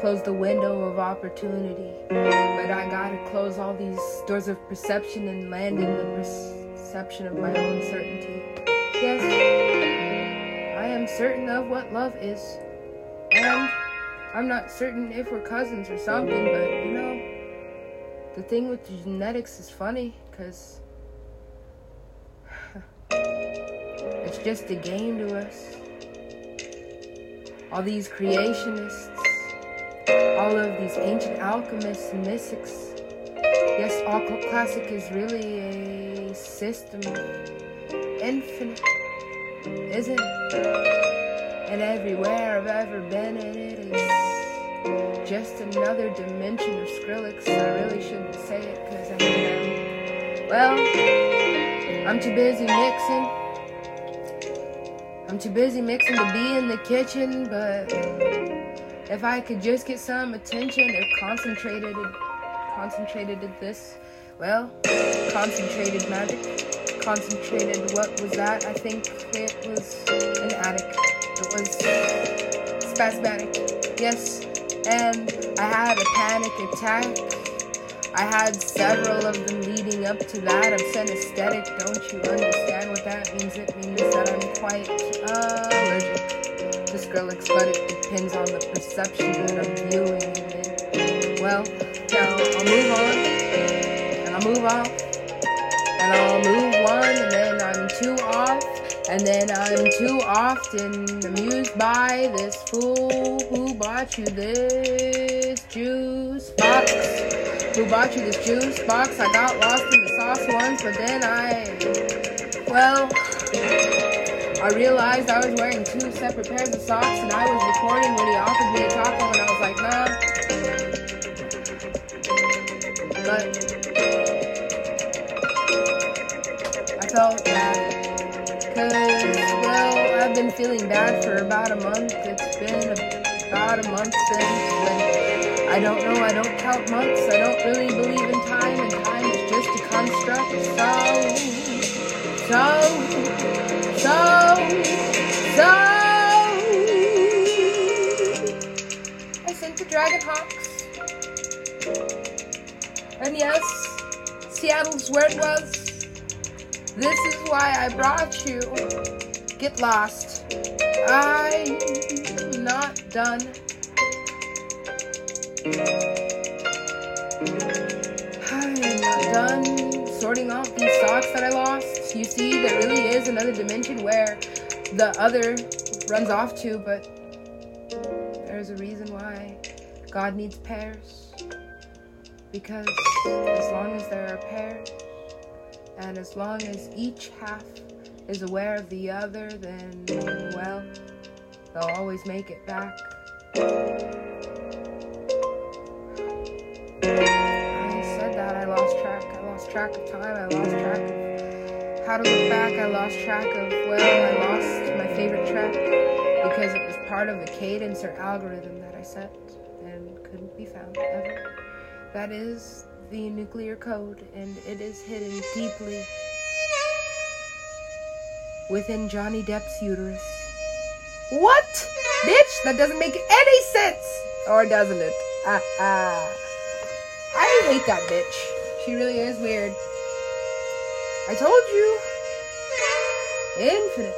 close the window of opportunity. But I gotta close all these doors of perception and land in the perception of my own certainty. Yes, I am certain of what love is. And I'm not certain if we're cousins or something, but you know, the thing with the genetics is funny because it's just a game to us. All these creationists, all of these ancient alchemists mystics. Yes, occult classic is really a system of infinite, isn't And everywhere I've ever been in it is just another dimension of Skrillex. I really shouldn't say it because I am. Well, I'm too busy mixing. I'm too busy mixing to be in the kitchen, but if I could just get some attention, if concentrated, concentrated at this, well, concentrated magic, concentrated, what was that? I think it was an attic. It was spasmodic, yes, and I had a panic attack I had several of them leading up to that. I'm synesthetic. Don't you understand what that means? It means that I'm quite uh, Skrillex, but it depends on the perception that I'm viewing it. Well, now I'll move on, and I'll move off, and I'll move one, and then I'm too off, and then I'm too often amused by this fool who bought you this juice box. Who bought you this juice box. I got lost in the sauce once, but then I, well, I realized I was wearing two separate pairs of socks, and I was recording when he offered me a taco, and I was like, nah. But I felt bad because, well, I've been feeling bad for about a month. It's been about a month since when I don't know, I don't count months, I don't really believe in time, and time is just a construct. So, so, so, so. I sent the Dragon Hawks. And yes, Seattle's where it was. This is why I brought you. Get lost. I'm not done. I'm not done sorting out these socks that I lost. You see, there really is another dimension where the other runs off to, but there's a reason why God needs pairs. Because as long as there are pairs, and as long as each half is aware of the other, then, well, they'll always make it back. I said that, I lost track. I lost track of time. I lost track of how to look back. I lost track of, well, I lost my favorite track because it was part of a cadence or algorithm that I set and couldn't be found ever. That is the nuclear code, and it is hidden deeply within Johnny Depp's uterus. What? Bitch, that doesn't make any sense! Or doesn't it? Ah, ah. I hate that bitch. She really is weird. I told you. Infinite.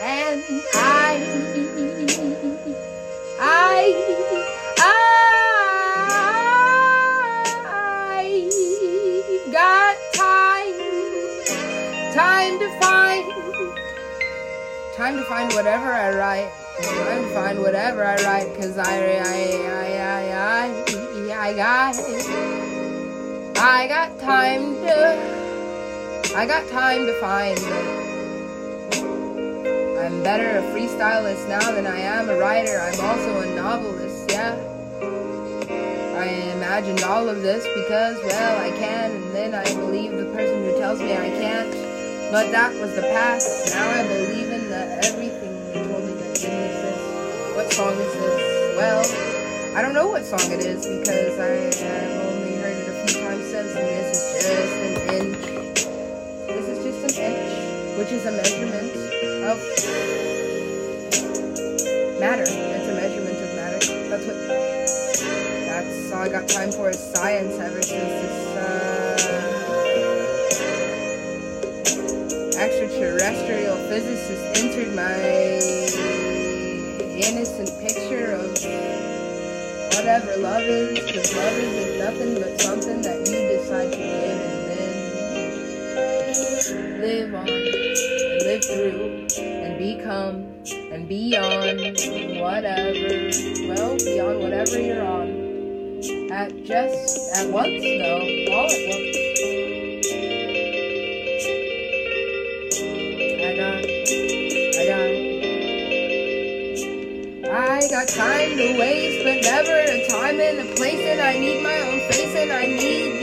And I, I, I got time, time to find, time to find whatever I write. Time to find whatever I write, cause I, I, I, I, I. I got I got time to I got time to find I'm better a freestylist now than I am a writer. I'm also a novelist, yeah. I imagined all of this because, well, I can, and then I believe the person who tells me I can't. But that was the past. Now I believe in the everything they told me that didn't exist. What song is this? Well, I don't know what song it is because I have which is a measurement of matter. It's a measurement of matter. That's what. That's all I got time for is science ever since this uh, extraterrestrial physicist entered my innocent picture of whatever love is, because love is nothing but something that you decide to and then live on and live through and become and beyond whatever, well, beyond whatever you're on. At just, at once though, all at once. I got, I got, I got time to waste, but never a time and a place, and I need my own face, and I need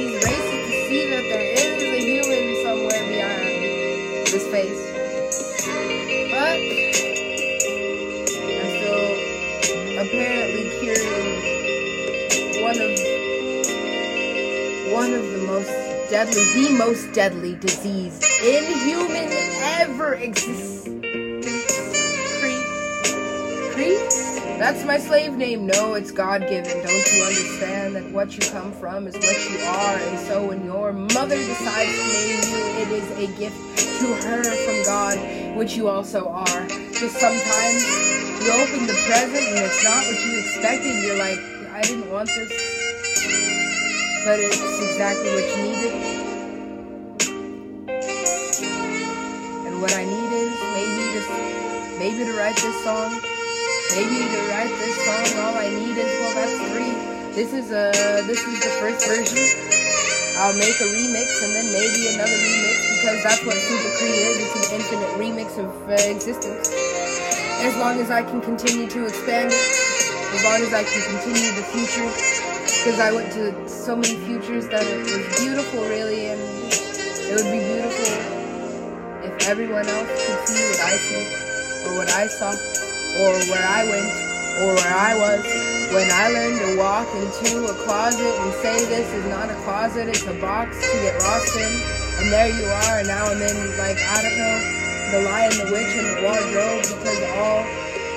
deadly, the most deadly disease in inhuman ever exists. Cree. Cree? That's my slave name. No, it's God given. Don't you understand that what you come from is what you are? And so when your mother decides to name you, it is a gift to her from God, which you also are. Just sometimes you open the present and it's not what you expected. You're like, I didn't want this. But it's exactly what you needed. And what I need is maybe to maybe to write this song. Maybe to write this song, all I need is well that's three. This is a this is the first version. I'll make a remix and then maybe another remix because that's what Super Cree is. It's an infinite remix of uh, existence. As long as I can continue to expand it, as long as I can continue the future, because I went to so many futures that it was beautiful, really, and it would be beautiful if everyone else could see what I see, or what I saw, or where I went, or where I was. When I learned to walk into a closet and say this is not a closet, it's a box to get lost in, and there you are, and now I'm in, like, I don't know, the lion, the witch, and the wardrobe, because all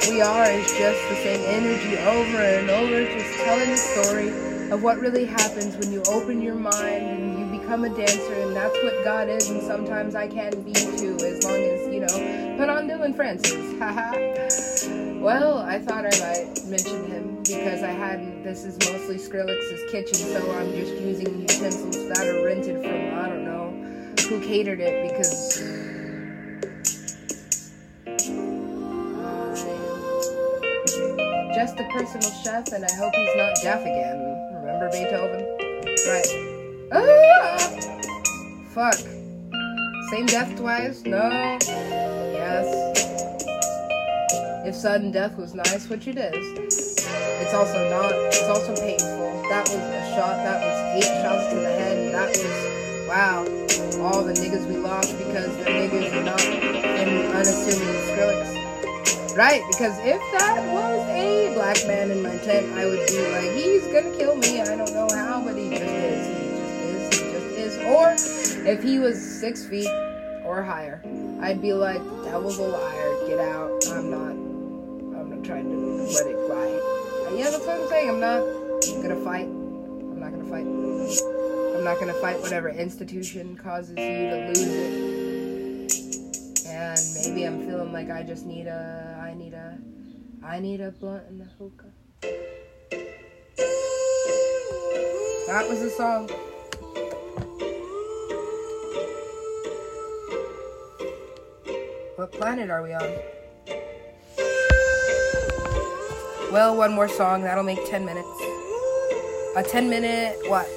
we are is just the same energy over and over, just telling the story of what really happens when you open your mind and you become a dancer, and that's what God is, and sometimes I can be too, as long as, you know, put on Dillon Francis, haha. well, I thought I might mention him, because I hadn't, this is mostly Skrillex's kitchen, so I'm just using utensils that are rented from, I don't know, who catered it, because... A personal chef, and I hope he's not deaf again. Remember Beethoven? Right. Ah! Fuck. Same death twice? No. Yes. If sudden death was nice, which it is, it's also not. It's also painful. That was a shot. That was eight shots to the head. That was wow. All the niggas we lost because the niggas are not in unassuming. Right, because if that was a black man in my tent, I would be like, he's gonna kill me. I don't know how, but he just is. He just is. He just is. Or if he was six feet or higher, I'd be like, that was a liar. Get out. I'm not. I'm not trying to let it fly. Yeah, that's what I'm saying. I'm not gonna fight. I'm not gonna fight. I'm not gonna fight whatever institution causes you to lose it maybe I'm feeling like I just need a, I need a, I need a blunt and a hookah. That was the song. What planet are we on? Well, one more song. That'll make 10 minutes. A 10 minute, what?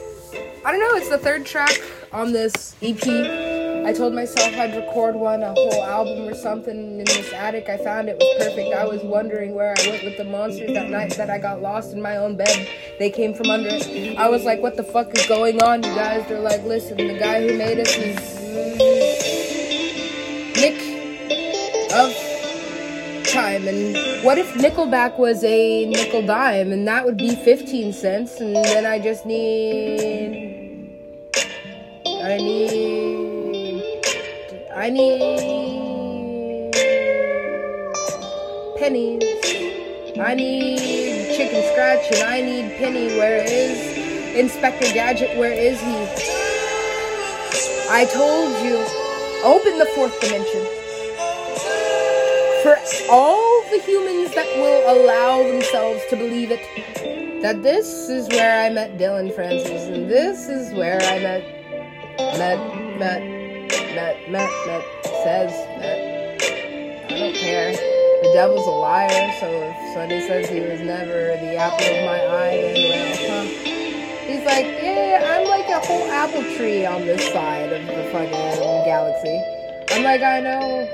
I don't know. It's the third track on this EP. I told myself I'd record one, a whole album or something in this attic. I found it was perfect. I was wondering where I went with the monsters that night that I got lost in my own bed. They came from under it. I was like, what the fuck is going on, you guys? They're like, listen, the guy who made us is Nick of Time. And what if Nickelback was a nickel dime? And that would be 15 cents. And then I just need. I need. I need pennies. I need chicken scratch and I need penny. Where is Inspector Gadget? Where is he? I told you, open the fourth dimension. For all the humans that will allow themselves to believe it, that this is where I met Dillon Francis, and this is where I met, met, met met, met, met, says, met. I don't care. The devil's a liar, so if Sonny says he was never the apple of my eye, then well, huh? He's like, yeah, I'm like a whole apple tree on this side of the fucking galaxy. I'm like, I know,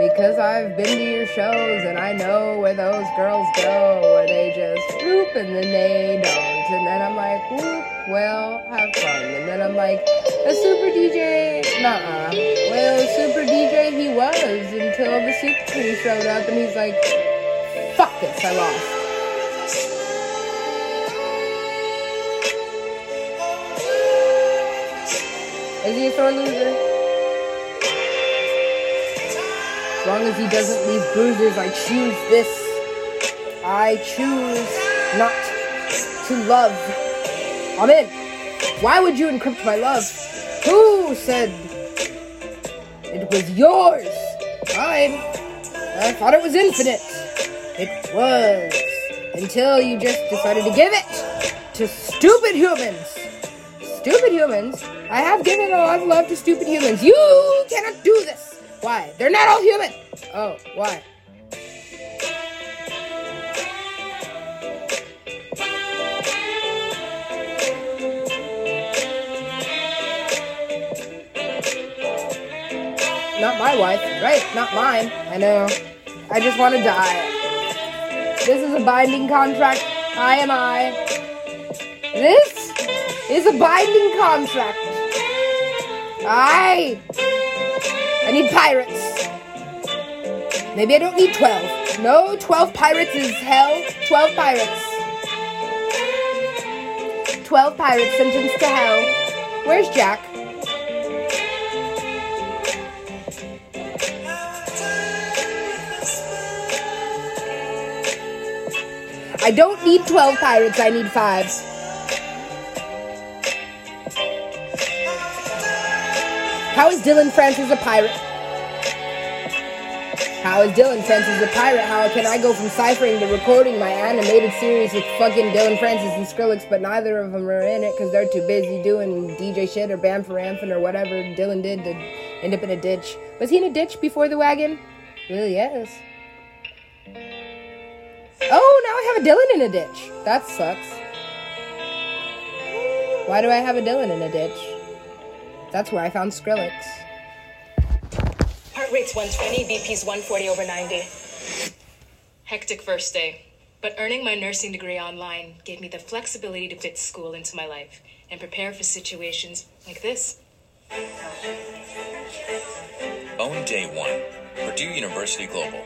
because I've been to your shows and I know where those girls go, where they just whoop and then they don't. And then I'm like, whoop, well, have fun. And then I'm like, a super DJ, nah. Well, super DJ he was until the super crew showed up and he's like, fuck this, I lost. Is he a sore loser? As long as he doesn't leave bruises, I choose this. I choose not to love. Amen. Why would you encrypt my love? Who said it was yours? Mine. I thought it was infinite. It was. Until you just decided to give it to stupid humans. Stupid humans? I have given a lot of love to stupid humans. You cannot do this. Why? They're not all human. Oh, why? My wife, right? Not mine. I know. I just want to die. This is a binding contract. I am I. This is a binding contract. I. I need pirates. Maybe I don't need 12. No, 12 pirates is hell. 12 pirates. 12 pirates sentenced to hell. Where's Jack? I don't need 12 pirates, I need fives. How is Dillon Francis a pirate? How is Dillon Francis a pirate? How can I go from ciphering to recording my animated series with fucking Dillon Francis and Skrillex, but neither of them are in it because they're too busy doing DJ shit or Bam for Amphin or whatever Dillon did to end up in a ditch. Was he in a ditch before the wagon? Really, yes. Oh, now I have a Dillon in a ditch. That sucks. Why do I have a Dillon in a ditch? That's where I found Skrillex. Heart rate's 120, BP's 140 over 90. Hectic first day. But earning my nursing degree online gave me the flexibility to fit school into my life and prepare for situations like this. Own Day One, Purdue University Global.